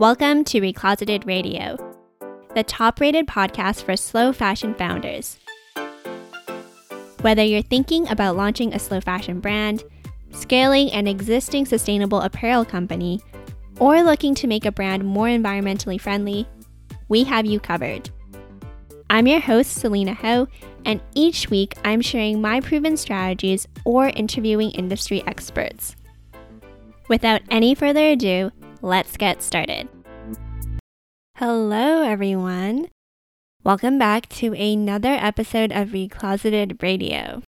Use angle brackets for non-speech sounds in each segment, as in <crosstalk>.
Welcome to Recloseted Radio, the top rated podcast for slow fashion founders. Whether you're thinking about launching a slow fashion brand, scaling an existing sustainable apparel company, or looking to make a brand more environmentally friendly, we have you covered. I'm your host, Selena Ho, and each week I'm sharing my proven strategies or interviewing industry experts. Without any further ado, let's get started. Hello, everyone. Welcome back to another episode of Recloseted Radio.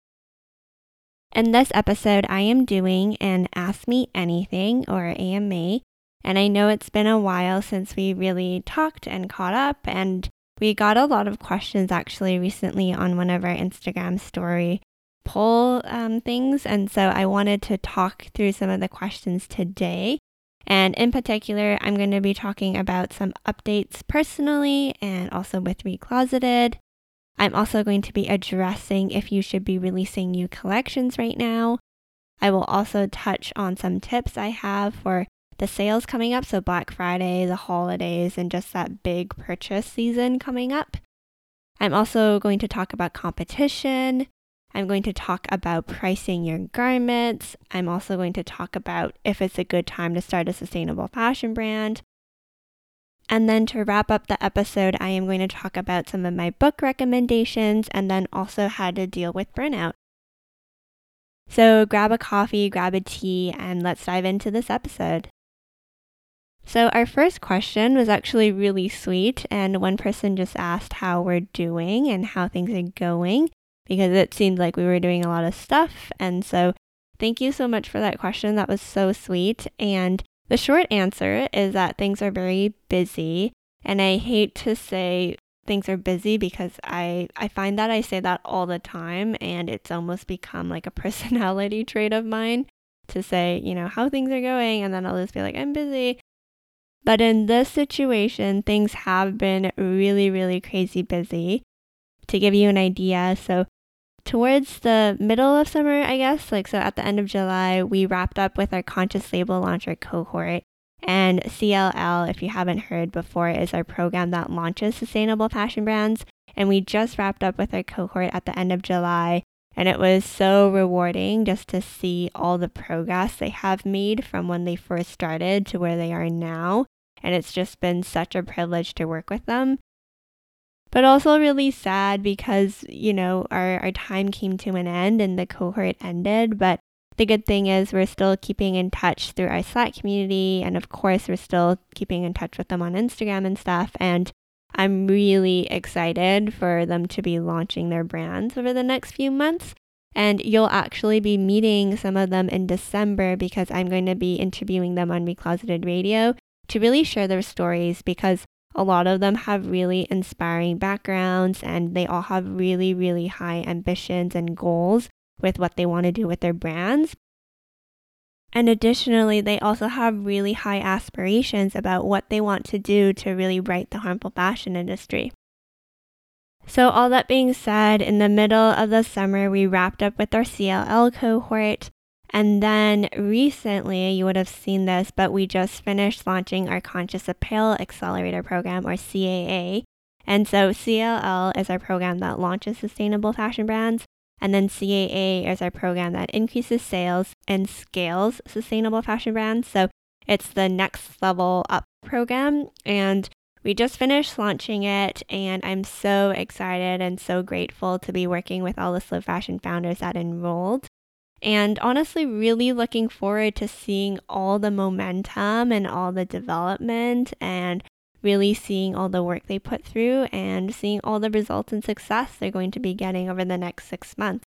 In this episode, I am doing an Ask Me Anything or AMA, and I know it's been a while since we really talked and caught up, and we got a lot of questions actually recently on one of our Instagram story poll um, things. And so I wanted to talk through some of the questions today. And in particular, I'm going to be talking about some updates personally and also with Recloseted. I'm also going to be addressing if you should be releasing new collections right now. I will also touch on some tips I have for the sales coming up, so Black Friday, the holidays, and just that big purchase season coming up. I'm also going to talk about competition. I'm going to talk about pricing your garments. I'm also going to talk about if it's a good time to start a sustainable fashion brand. And then to wrap up the episode, I am going to talk about some of my book recommendations and then also how to deal with burnout. So grab a coffee, grab a tea, and let's dive into this episode. So, our first question was actually really sweet, and one person just asked how we're doing and how things are going because it seemed like we were doing a lot of stuff. And so, thank you so much for that question. That was so sweet. And the short answer is that things are very busy. And I hate to say things are busy because I, I find that I say that all the time, and it's almost become like a <laughs> personality trait of mine to say, you know, how things are going. And then I'll just be like, I'm busy. But in this situation, things have been really, really crazy busy. To give you an idea, so towards the middle of summer, I guess, like so at the end of July, we wrapped up with our conscious label launcher cohort. And CLL, if you haven't heard before, is our program that launches sustainable fashion brands. And we just wrapped up with our cohort at the end of July. And it was so rewarding just to see all the progress they have made from when they first started to where they are now and it's just been such a privilege to work with them. But also really sad because, you know, our, our time came to an end and the cohort ended. But the good thing is we're still keeping in touch through our Slack community. And of course, we're still keeping in touch with them on Instagram and stuff. And I'm really excited for them to be launching their brands over the next few months. And you'll actually be meeting some of them in December because I'm going to be interviewing them on Recloseted Radio to really share their stories because a lot of them have really inspiring backgrounds and they all have really, really high ambitions and goals with what they want to do with their brands. And additionally, they also have really high aspirations about what they want to do to really right the harmful fashion industry. So, all that being said, in the middle of the summer, we wrapped up with our CLL cohort. And then recently, you would have seen this, but we just finished launching our Conscious Apparel Accelerator Program, or CAA. And so CLL is our program that launches sustainable fashion brands. And then CAA is our program that increases sales and scales sustainable fashion brands. So it's the next level up program. And we just finished launching it. And I'm so excited and so grateful to be working with all the slow fashion founders that enrolled and honestly really looking forward to seeing all the momentum and all the development and really seeing all the work they put through and seeing all the results and success they're going to be getting over the next six months.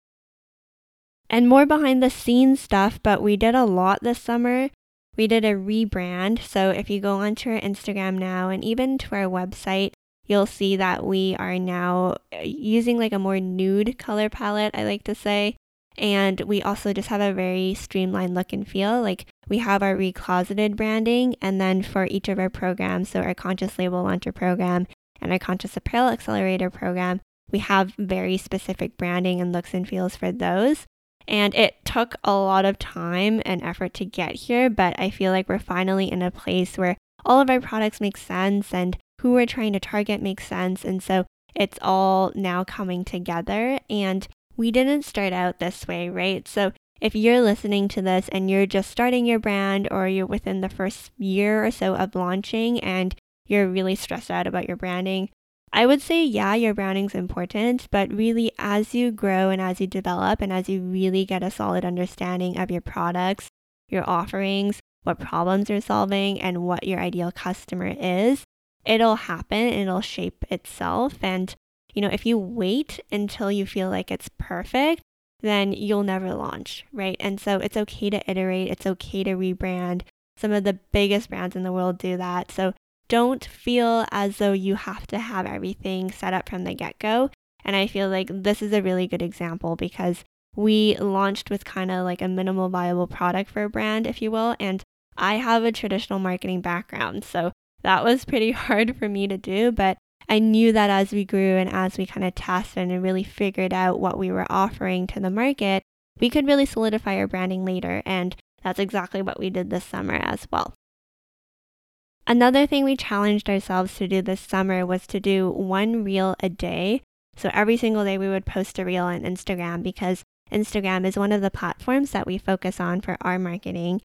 And more behind the scenes stuff, but we did a lot this summer. We did a rebrand. So if you go onto our Instagram now and even to our website, you'll see that we are now uh, using like a more nude color palette, I like to say. And we also just have a very streamlined look and feel. Like we have our recloseted branding, and then for each of our programs, so our Conscious Label Launcher program and our Conscious Apparel Accelerator program, we have very specific branding and looks and feels for those. And it took a lot of time and effort to get here, but I feel like we're finally in a place where all of our products make sense and who we're trying to target makes sense. And so it's all now coming together. And we didn't start out this way, right? So if you're listening to this and you're just starting your brand or you're within the first year or so of launching and you're really stressed out about your branding, I would say, yeah, your branding's important, but really as you grow and as you develop and as you really get a solid understanding of your products, your offerings, what problems you're solving, and what your ideal customer is, it'll happen it'll shape itself. And, you know, if you wait until you feel like it's perfect, then you'll never launch, right? And so it's okay to iterate, it's okay to rebrand. Some of the biggest brands in the world do that. So don't feel as though you have to have everything set up from the get go. And I feel like this is a really good example because we launched with kind of like a minimal viable product for a brand, if you will. And I have a traditional marketing background. So that was pretty <laughs> hard for me to do. But I knew that as we grew and as we kind of tested and really figured out what we were offering to the market, we could really solidify our branding later. And that's exactly what we did this summer as well. Another thing we challenged ourselves to do this summer was to do one reel a day. So every single day we would post a reel on Instagram because Instagram is one of the platforms that we focus on for our marketing.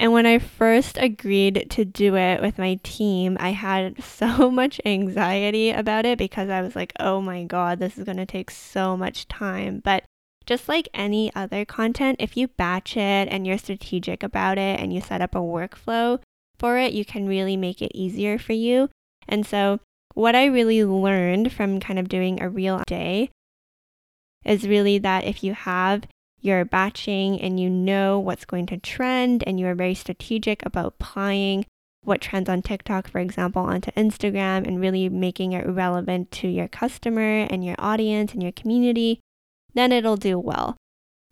And when I first agreed to do it with my team, I had <laughs> so much anxiety about it because I was like, oh my God, this is going to take so much time. But just like any other content, if you batch it and you're strategic about it and you set up a workflow, for it, you can really make it easier for you. And so, what I really learned from kind of doing a reel day is really that if you have your batching and you know what's going to trend and you are very strategic about applying what trends on TikTok, for example, onto Instagram and really making it relevant to your customer and your audience and your community, then it'll do well.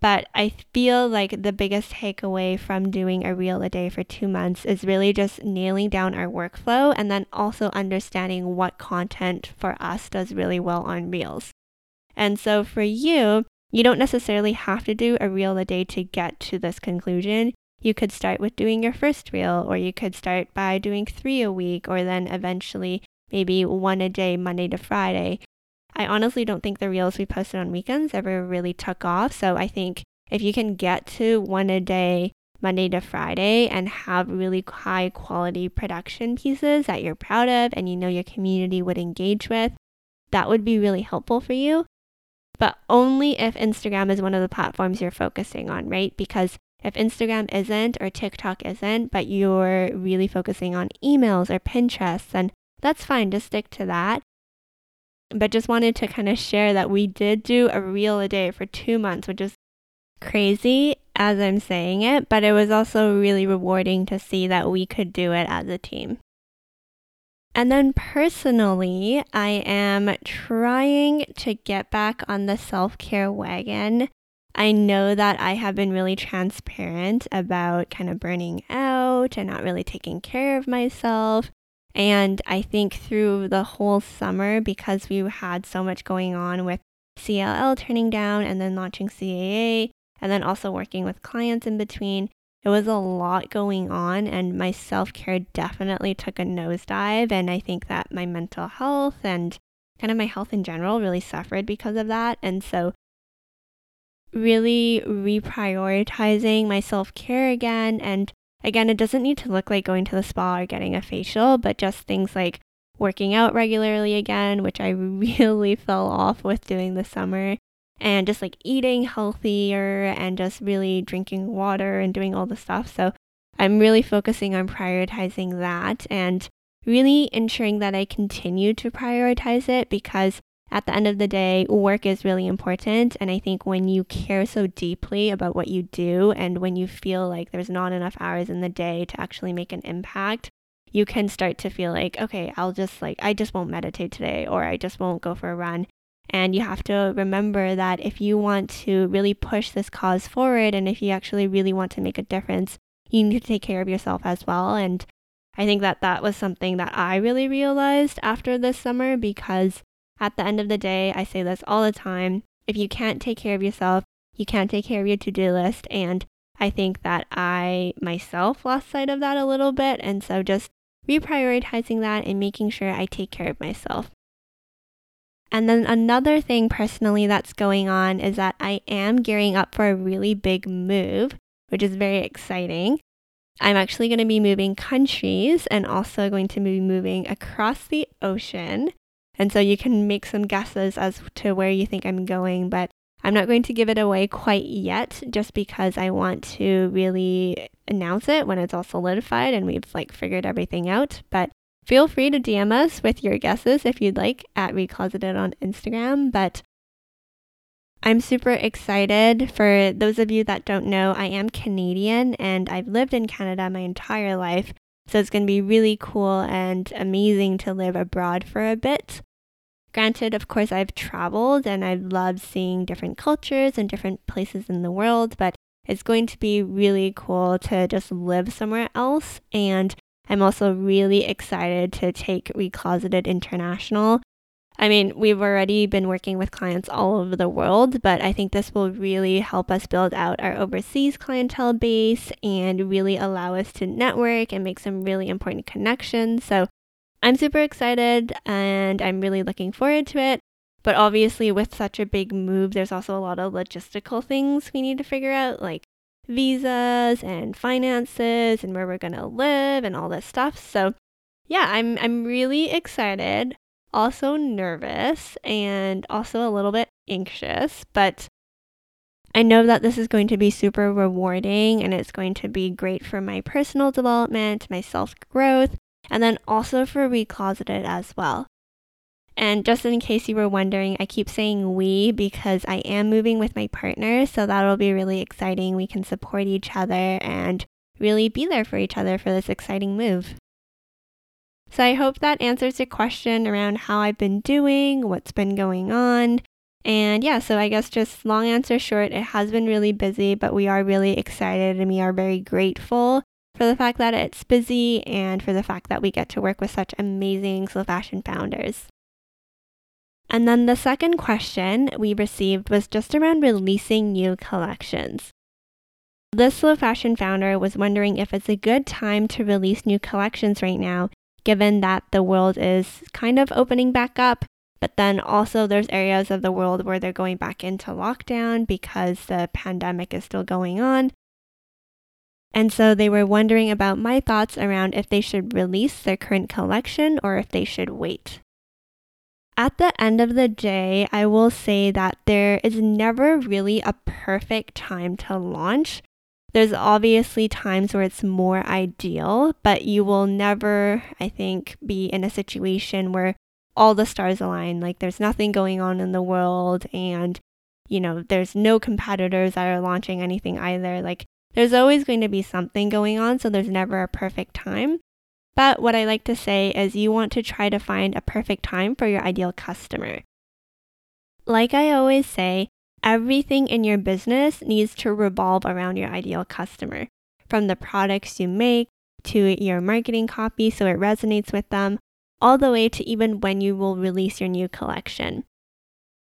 But I feel like the biggest takeaway from doing a reel a day for two months is really just nailing down our workflow and then also understanding what content for us does really well on reels. And so for you, you don't necessarily have to do a reel a day to get to this conclusion. You could start with doing your first reel, or you could start by doing three a week, or then eventually maybe one a day, Monday to Friday. I honestly don't think the reels we posted on weekends ever really took off. So I think if you can get to one a day, Monday to Friday, and have really high quality production pieces that you're proud of and you know your community would engage with, that would be really helpful for you. But only if Instagram is one of the platforms you're focusing on, right? Because if Instagram isn't or TikTok isn't, but you're really focusing on emails or Pinterest, then that's fine. Just stick to that but just wanted to kind of share that we did do a reel a day for two months, which is crazy as I'm saying it, but it was also really rewarding to see that we could do it as a team. And then personally, I am trying to get back on the self care wagon. I know that I have been really transparent about kind of burning out and not really taking care of myself. And I think through the whole summer, because we had so much going on with CLL turning down and then launching CAA, and then also working with clients in between, it was a lot going on. And my self care definitely took a nosedive. And I think that my mental health and kind of my health in general really suffered because of that. And so, really reprioritizing my self care again and Again, it doesn't need to look like going to the spa or getting a facial, but just things like working out regularly again, which I <laughs> really fell off with doing this summer, and just like eating healthier and just really drinking water and doing all the stuff. So I'm really focusing on prioritizing that and really ensuring that I continue to prioritize it because at the end of the day, work is really important. And I think when you care so deeply about what you do and when you feel like there's not enough hours in the day to actually make an impact, you can start to feel like, okay, I'll just like, I just won't meditate today or I just won't go for a run. And you have to remember that if you want to really push this cause forward and if you actually really want to make a difference, you need to take care of yourself as well. And I think that that was something that I really realized after this summer because at the end of the day, I say this all the time if you can't take care of yourself, you can't take care of your to do list. And I think that I myself lost sight of that a little bit. And so just reprioritizing that and making sure I take care of myself. And then another thing personally that's going on is that I am gearing up for a really big move, which is very exciting. I'm actually going to be moving countries and also going to be moving across the ocean. And so you can make some guesses as to where you think I'm going, but I'm not going to give it away quite yet just because I want to really announce it when it's all solidified and we've like figured everything out. But feel free to DM us with your guesses if you'd like at Recloseted on Instagram. But I'm super excited. For those of you that don't know, I am Canadian and I've lived in Canada my entire life. So it's going to be really cool and amazing to live abroad for a bit. Granted, of course, I've traveled and I've loved seeing different cultures and different places in the world, but it's going to be really cool to just live somewhere else. And I'm also really excited to take Recloseted International. I mean, we've already been working with clients all over the world, but I think this will really help us build out our overseas clientele base and really allow us to network and make some really important connections. So I'm super excited and I'm really looking forward to it. But obviously, with such a big move, there's also a lot of logistical things we need to figure out, like visas and finances and where we're going to live and all this stuff. So, yeah, I'm I'm really excited, also nervous and also a little bit anxious, but I know that this is going to be super rewarding and it's going to be great for my personal development, my self growth, and then also for Recloseted as well. And just in case you were wondering, I keep saying we because I am moving with my partner, so that'll be really exciting. We can support each other and really be there for each other for this exciting move. So I hope that answers your question around how I've been doing, what's been going on. And yeah, so I guess just long answer short, it has been really busy, but we are really excited and we are very grateful for the fact that it's busy and for the fact that we get to work with such amazing slow fashion founders. And then the second question we received was just around releasing new collections. This slow fashion founder was wondering if it's a good time to release new collections right now, given that the world is kind of opening back up, but then also there's areas of the world where they're going back into lockdown because the pandemic is still going on. And so they were wondering about my thoughts around if they should release their current collection or if they should wait. At the end of the day, I will say that there is never really a perfect time to launch. There's obviously times where it's more ideal, but you will never, I think, be in a situation where all the stars align. Like there's nothing going on in the world and, you know, there's no competitors that are launching anything either. Like there's always going to be something going on, so there's never a perfect time. But what I like to say is you want to try to find a perfect time for your ideal customer. Like I always say, everything in your business needs to revolve around your ideal customer. From the products you make to your marketing copy so it resonates with them, all the way to even when you will release your new collection.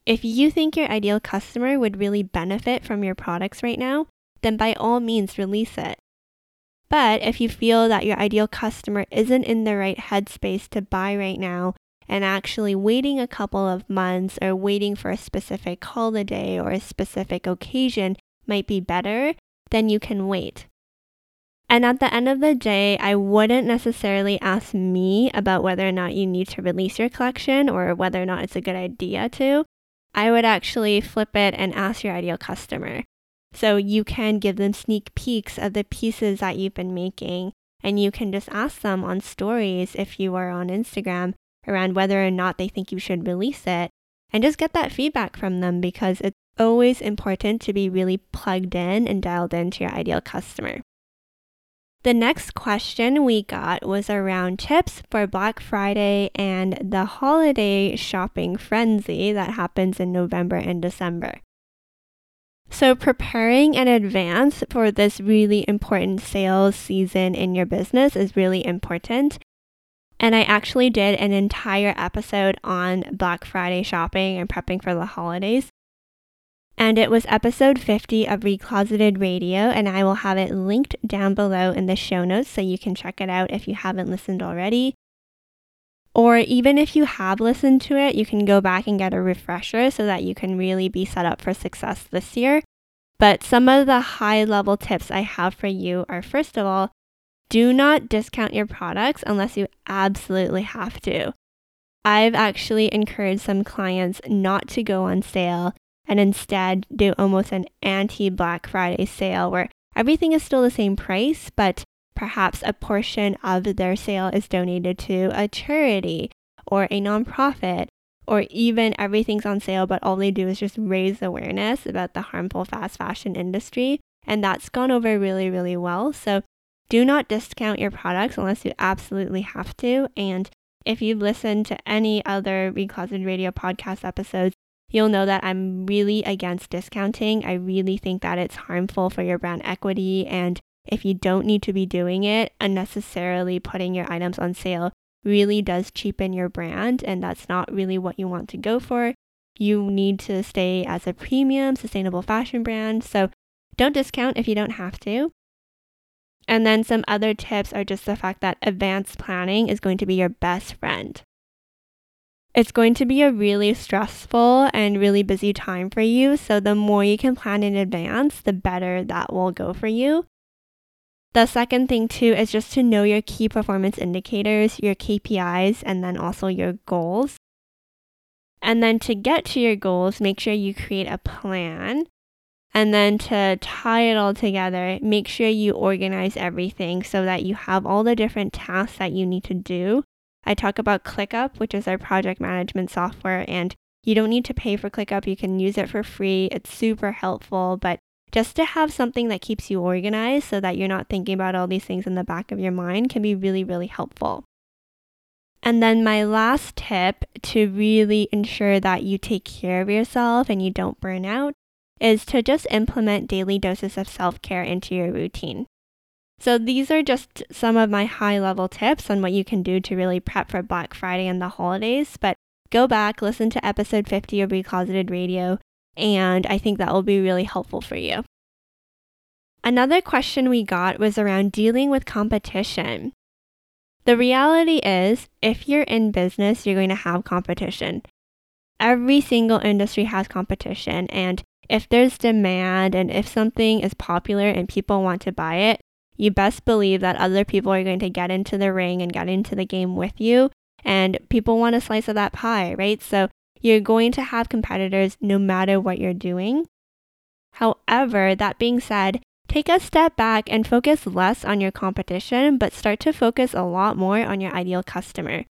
If you think your ideal customer would really benefit from your products right now, then by all means release it. But if you feel that your ideal customer isn't in the right headspace to buy right now and actually waiting a couple of months or waiting for a specific holiday or a specific occasion might be better, then you can wait. And at the end of the day, I wouldn't necessarily ask me about whether or not you need to release your collection or whether or not it's a good idea to. I would actually flip it and ask your ideal customer. So you can give them sneak peeks of the pieces that you've been making. And you can just ask them on stories if you are on Instagram around whether or not they think you should release it. And just get that feedback from them because it's always important to be really plugged in and dialed into your ideal customer. The next question we got was around tips for Black Friday and the holiday shopping frenzy that happens in November and December. So, preparing in advance for this really important sales season in your business is really important. And I actually did an entire episode on Black Friday shopping and prepping for the holidays. And it was episode 50 of Recloseted Radio, and I will have it linked down below in the show notes so you can check it out if you haven't listened already. Or even if you have listened to it, you can go back and get a refresher so that you can really be set up for success this year. But some of the high level tips I have for you are first of all, do not discount your products unless you absolutely have to. I've actually encouraged some clients not to go on sale and instead do almost an anti Black Friday sale where everything is still the same price, but perhaps a portion of their sale is donated to a charity or a nonprofit, or even everything's on sale, but all they do is just raise awareness about the harmful fast fashion industry. And that's gone over really, really well. So do not discount your products unless you absolutely have to. And if you've listened to any other Recloseted Radio podcast episodes, you'll know that I'm really against discounting. I really think that it's harmful for your brand equity. And if you don't need to be doing it, unnecessarily putting your items on sale really does cheapen your brand. And that's not really what you want to go for. You need to stay as a premium, sustainable fashion brand. So don't discount if you don't have to. And then some other tips are just the fact that advanced planning is going to be your best friend. It's going to be a really stressful and really busy time for you. So, the more you can plan in advance, the better that will go for you. The second thing, too, is just to know your key performance indicators, your KPIs, and then also your goals. And then to get to your goals, make sure you create a plan. And then to tie it all together, make sure you organize everything so that you have all the different tasks that you need to do I talk about ClickUp, which is our project management software, and you don't need to pay for ClickUp. You can use it for free. It's super helpful, but just to have something that keeps you organized so that you're not thinking about all these things in the back of your mind can be really, really helpful. And then my last tip to really ensure that you take care of yourself and you don't burn out is to just implement daily doses of self care into your routine. So these are just some of my high level tips on what you can do to really prep for Black Friday and the holidays. But go back, listen to episode 50 of Recloseted Radio, and I think that will be really helpful for you. Another question we got was around dealing with competition. The reality is, if you're in business, you're going to have competition. Every single industry has competition, and if there's demand and if something is popular and people want to buy it, you best believe that other people are going to get into the ring and get into the game with you. And people want a slice of that pie, right? So you're going to have competitors no matter what you're doing. However, that being said, take a step back and focus less on your competition, but start to focus a lot more on your ideal customer.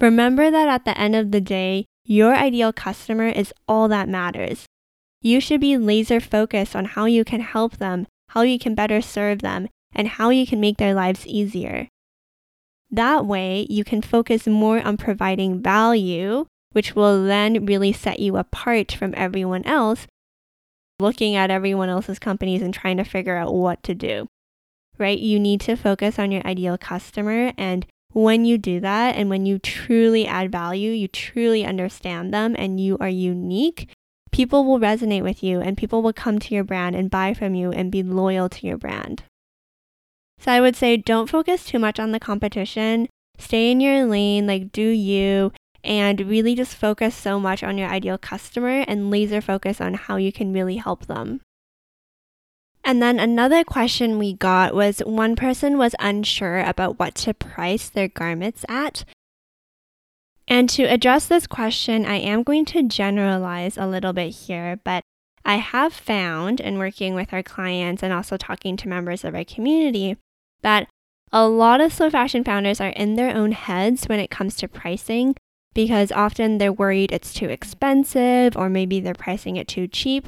Remember that at the end of the day, your ideal customer is all that matters. You should be laser focused on how you can help them how you can better serve them, and how you can make their lives easier. That way, you can focus more on providing value, which will then really set you apart from everyone else, looking at everyone else's companies and trying to figure out what to do. Right? You need to focus on your ideal customer. And when you do that, and when you truly add value, you truly understand them, and you are unique, people will resonate with you and people will come to your brand and buy from you and be loyal to your brand. So I would say don't focus too much on the competition. Stay in your lane, like do you, and really just focus so much on your ideal customer and laser focus on how you can really help them. And then another question we got was one person was unsure about what to price their garments at. And to address this question, I am going to generalize a little bit here, but I have found in working with our clients and also talking to members of our community that a lot of slow fashion founders are in their own heads when it comes to pricing because often they're worried it's too expensive or maybe they're pricing it too cheap.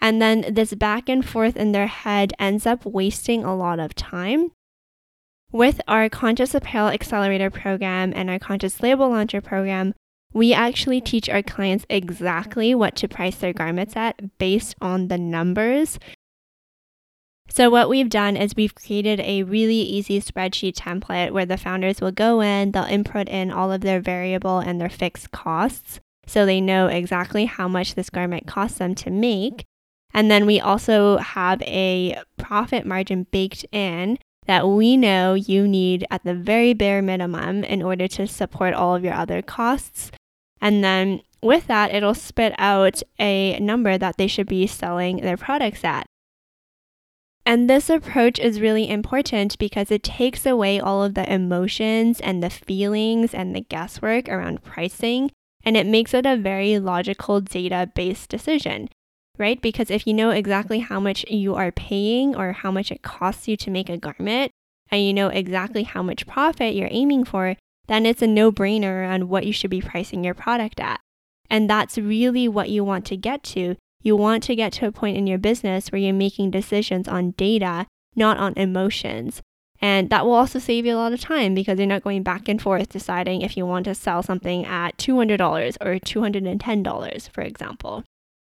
And then this back and forth in their head ends up wasting a lot of time with our Conscious Apparel Accelerator program and our Conscious Label Launcher program, we actually teach our clients exactly what to price their garments at based on the numbers. So, what we've done is we've created a really easy spreadsheet template where the founders will go in, they'll input in all of their variable and their fixed costs. so they know exactly how much this garment costs them to make. And then we also have a profit margin baked in that we know you need at the very bare minimum in order to support all of your other costs. And then with that, it'll spit out a number that they should be selling their products at. And this approach is really important because it takes away all of the emotions and the feelings and the guesswork around pricing, and it makes it a very logical data based decision right? Because if you know exactly how much you are paying or how much it costs you to make a garment, and you know exactly how much profit you're aiming for, then it's a no brainer on what you should be pricing your product at. And that's really what you want to get to. You want to get to a point in your business where you're making decisions on data, not on emotions. And that will also save you a lot of time because you're not going back and forth deciding if you want to sell something at $200 or $210, for example.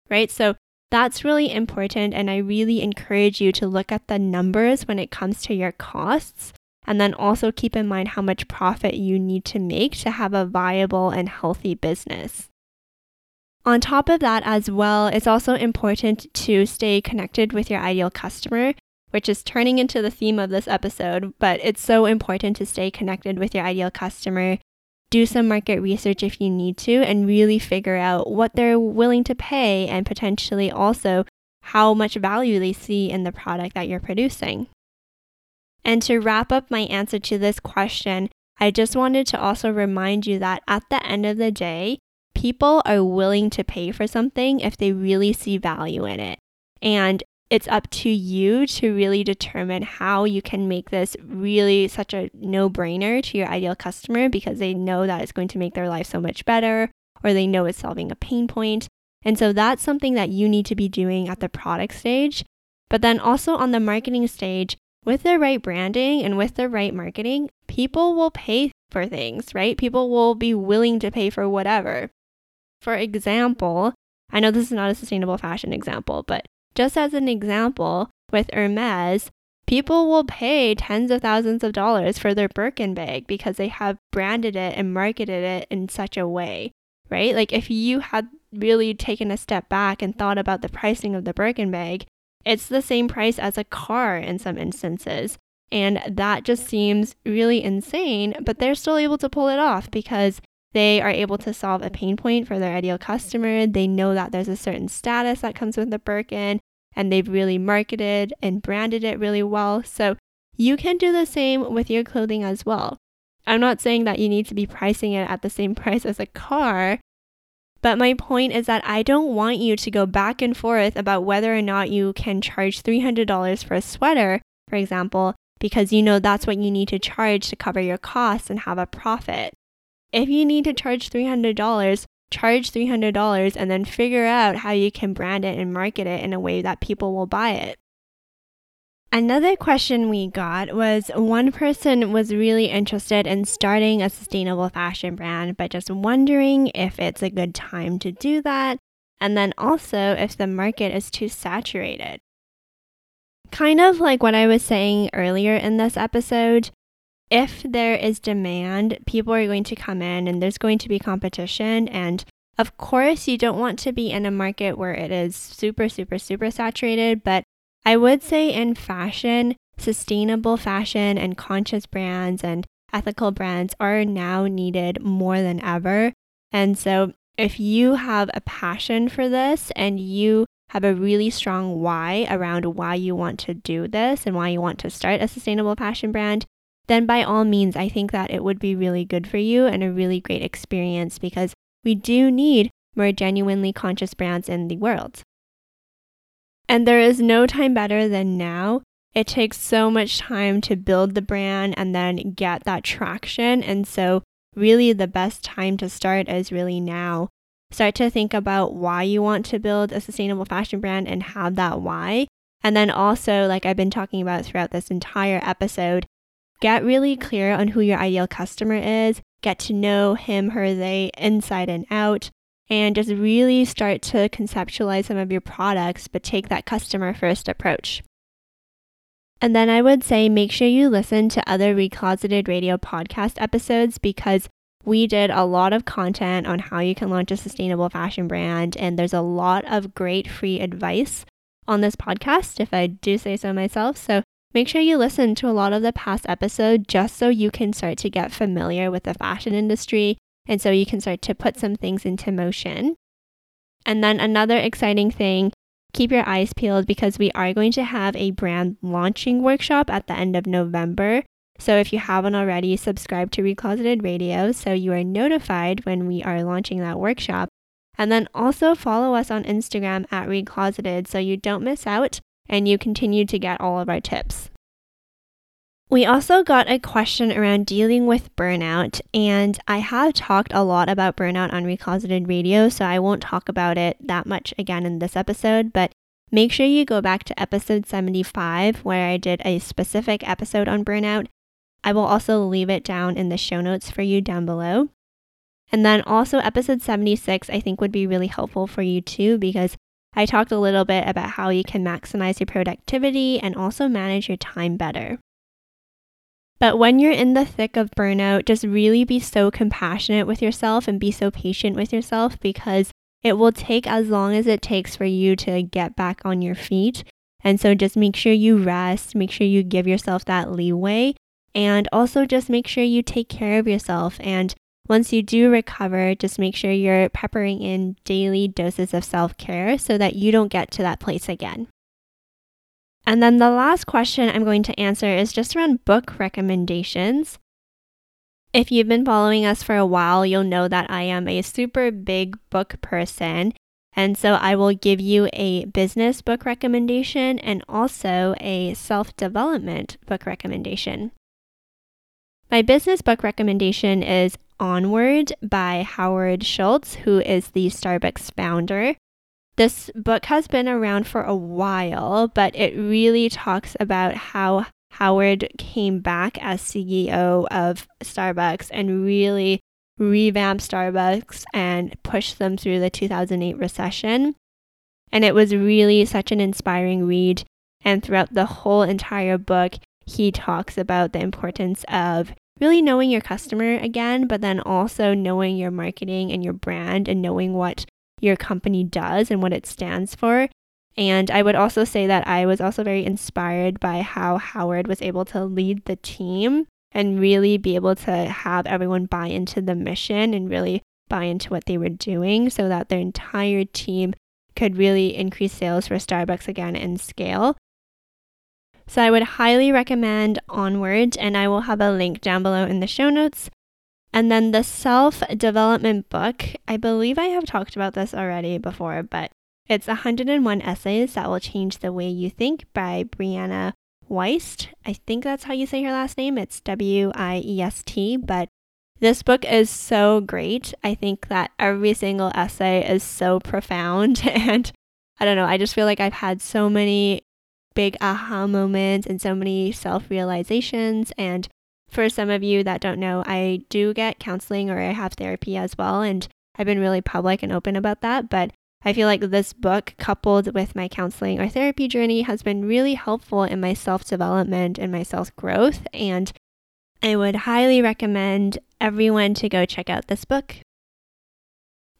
Right? So that's really important. And I really encourage you to look at the numbers when it comes to your costs. And then also keep in mind how much profit you need to make to have a viable and healthy business. On top of that, as well, it's also important to stay connected with your ideal customer, which is turning into the theme of this episode. But it's so important to stay connected with your ideal customer do some market research if you need to and really figure out what they're willing to pay and potentially also how much value they see in the product that you're producing. And to wrap up my answer to this question, I just wanted to also remind you that at the end of the day, people are willing to pay for something if they really see value in it. And it's up to you to really determine how you can make this really such a no brainer to your ideal customer because they know that it's going to make their life so much better or they know it's solving a pain point. And so that's something that you need to be doing at the product stage. But then also on the marketing stage, with the right branding and with the right marketing, people will pay for things, right? People will be willing to pay for whatever. For example, I know this is not a sustainable fashion example, but just as an example, with Hermes, people will pay tens of thousands of dollars for their Birkin bag because they have branded it and marketed it in such a way, right? Like if you had really taken a step back and thought about the pricing of the Birkin bag, it's the same price as a car in some instances. And that just seems really insane, but they're still able to pull it off because they are able to solve a pain point for their ideal customer. They know that there's a certain status that comes with the Birkin and they've really marketed and branded it really well. So you can do the same with your clothing as well. I'm not saying that you need to be pricing it at the same <laughs> price as a car, but my point is that I don't want you to go back and forth about whether or not you can charge $300 for a sweater, for example, because you know that's what you need to charge to cover your costs and have a profit. If you need to charge $300, charge $300 and then figure out how you can brand it and market it in a way that people will buy it. Another question we got was one person was really interested in starting a sustainable fashion brand, but just wondering if it's a good time to do that, and then also if the market is too saturated. Kind of like what I was saying earlier in this episode, if there is demand, people are going to come in and there's going to be competition. And of course, you don't want to be in a market where it is super, super, super saturated. But I would say in fashion, sustainable fashion and conscious brands and ethical brands are now needed more than ever. And so, if you have a passion for this and you have a really strong why around why you want to do this and why you want to start a sustainable fashion brand, then by all means, I think that it would be really good for you and a really great experience because we do need more genuinely conscious brands in the world. And there is no time better than now. It takes so much time to build the brand and then get that traction. And so, really, the best time to start is really now. Start to think about why you want to build a sustainable fashion brand and have that why. And then also, like I've been talking about throughout this entire episode, Get really clear on who your ideal customer is, get to know him, her, they inside and out, and just really start to conceptualize some of your products, but take that customer first approach. And then I would say make sure you listen to other Recloseted Radio podcast episodes because we did a lot of content on how you can launch a sustainable fashion brand, and there's a lot of great free advice on this podcast, if I do say so myself. So make sure you listen to a lot of the past episodes just so you can start to get familiar with the fashion industry and so you can start to put some things into motion. And then another exciting thing keep your eyes peeled because we are going to have a brand launching workshop at the end of November. So if you haven't already, subscribe to Recloseted Radio so you are notified when we are launching that workshop. And then also follow us on Instagram at Recloseted so you don't miss out and you continue to get all of our tips. We also got a question around dealing with burnout, and I have talked a lot about burnout on Recloseted Radio, so I won't talk about it that much again in this episode, but make sure you go back to episode 75 where I did a specific episode on burnout. I will also leave it down in the show notes for you down below. And then also, episode 76, I think would be really helpful for you too, because I talked a little bit about how you can maximize your productivity and also manage your time better. But when you're in the thick of burnout, just really be so compassionate with yourself and be so patient with yourself because it will take as long as it takes for you to get back on your feet. And so just make sure you rest, make sure you give yourself that leeway, and also just make sure you take care of yourself. And once you do recover, just make sure you're peppering in daily doses of self care so that you don't get to that place again. And then the last question I'm going to answer is just around book recommendations. If you've been following us for a while, you'll know that I am a super big book person. And so I will give you a business book recommendation and also a self development book recommendation. My business book recommendation is Onward by Howard Schultz, who is the Starbucks founder. This book has been around for a while, but it really talks about how Howard came back as CEO of Starbucks and really revamped Starbucks and pushed them through the 2008 recession. And it was really such an inspiring read. And throughout the whole entire book, he talks about the importance of really knowing your customer again, but then also knowing your marketing and your brand and knowing what your company does and what it stands for. And I would also say that I was also very inspired by how Howard was able to lead the team and really be able to have everyone buy into the mission and really buy into what they were doing so that their entire team could really increase sales for Starbucks again and scale. So I would highly recommend Onward, and I will have a link down below in the show notes. And then the self development book, I believe I have talked about this already before, but it's 101 essays that will change the way you think by Brianna Weist. I think that's how you say her last name. It's W I E S T, but this book is so great. I think that every single essay is so profound. <laughs> And I don't know, I just feel like I've had so many big aha moments and so many self realizations. And for some of you that don't know, I do get counseling or I have therapy as well. And I've been really public and open about that. But I feel like this book, coupled with my counseling or therapy journey, has been really helpful in my self development and my self growth. And I would highly recommend everyone to go check out this book.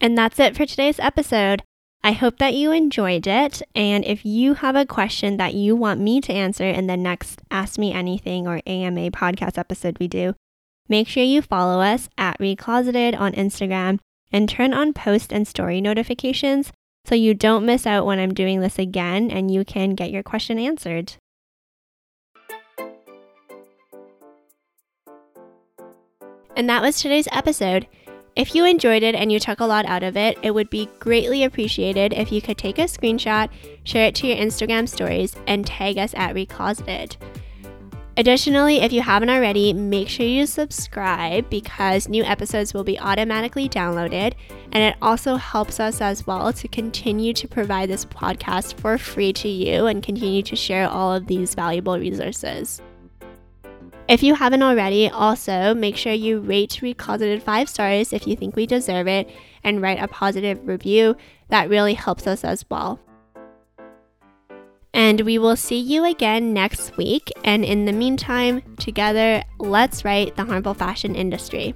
And that's it for today's episode. I hope that you enjoyed it. And if you have a question that you want me to answer in the next Ask Me Anything or AMA podcast episode we do, make sure you follow us at Recloseted on Instagram and turn on post and story notifications so you don't miss out when I'm doing this again and you can get your question answered. And that was today's episode. If you enjoyed it and you took a lot out of it, it would be greatly appreciated if you could take a screenshot, share it to your Instagram stories, and tag us at Recloseted. Additionally, if you haven't already, make sure you subscribe because new episodes will be automatically downloaded. And it also helps us as well to continue to provide this podcast for free to you and continue to share all of these valuable resources. If you haven't already, also make sure you rate Recloseted 5 stars if you think we deserve it and right a positive review. That really helps us as well. And we will see you again next week. And in the meantime, together, let's write the harmful fashion industry.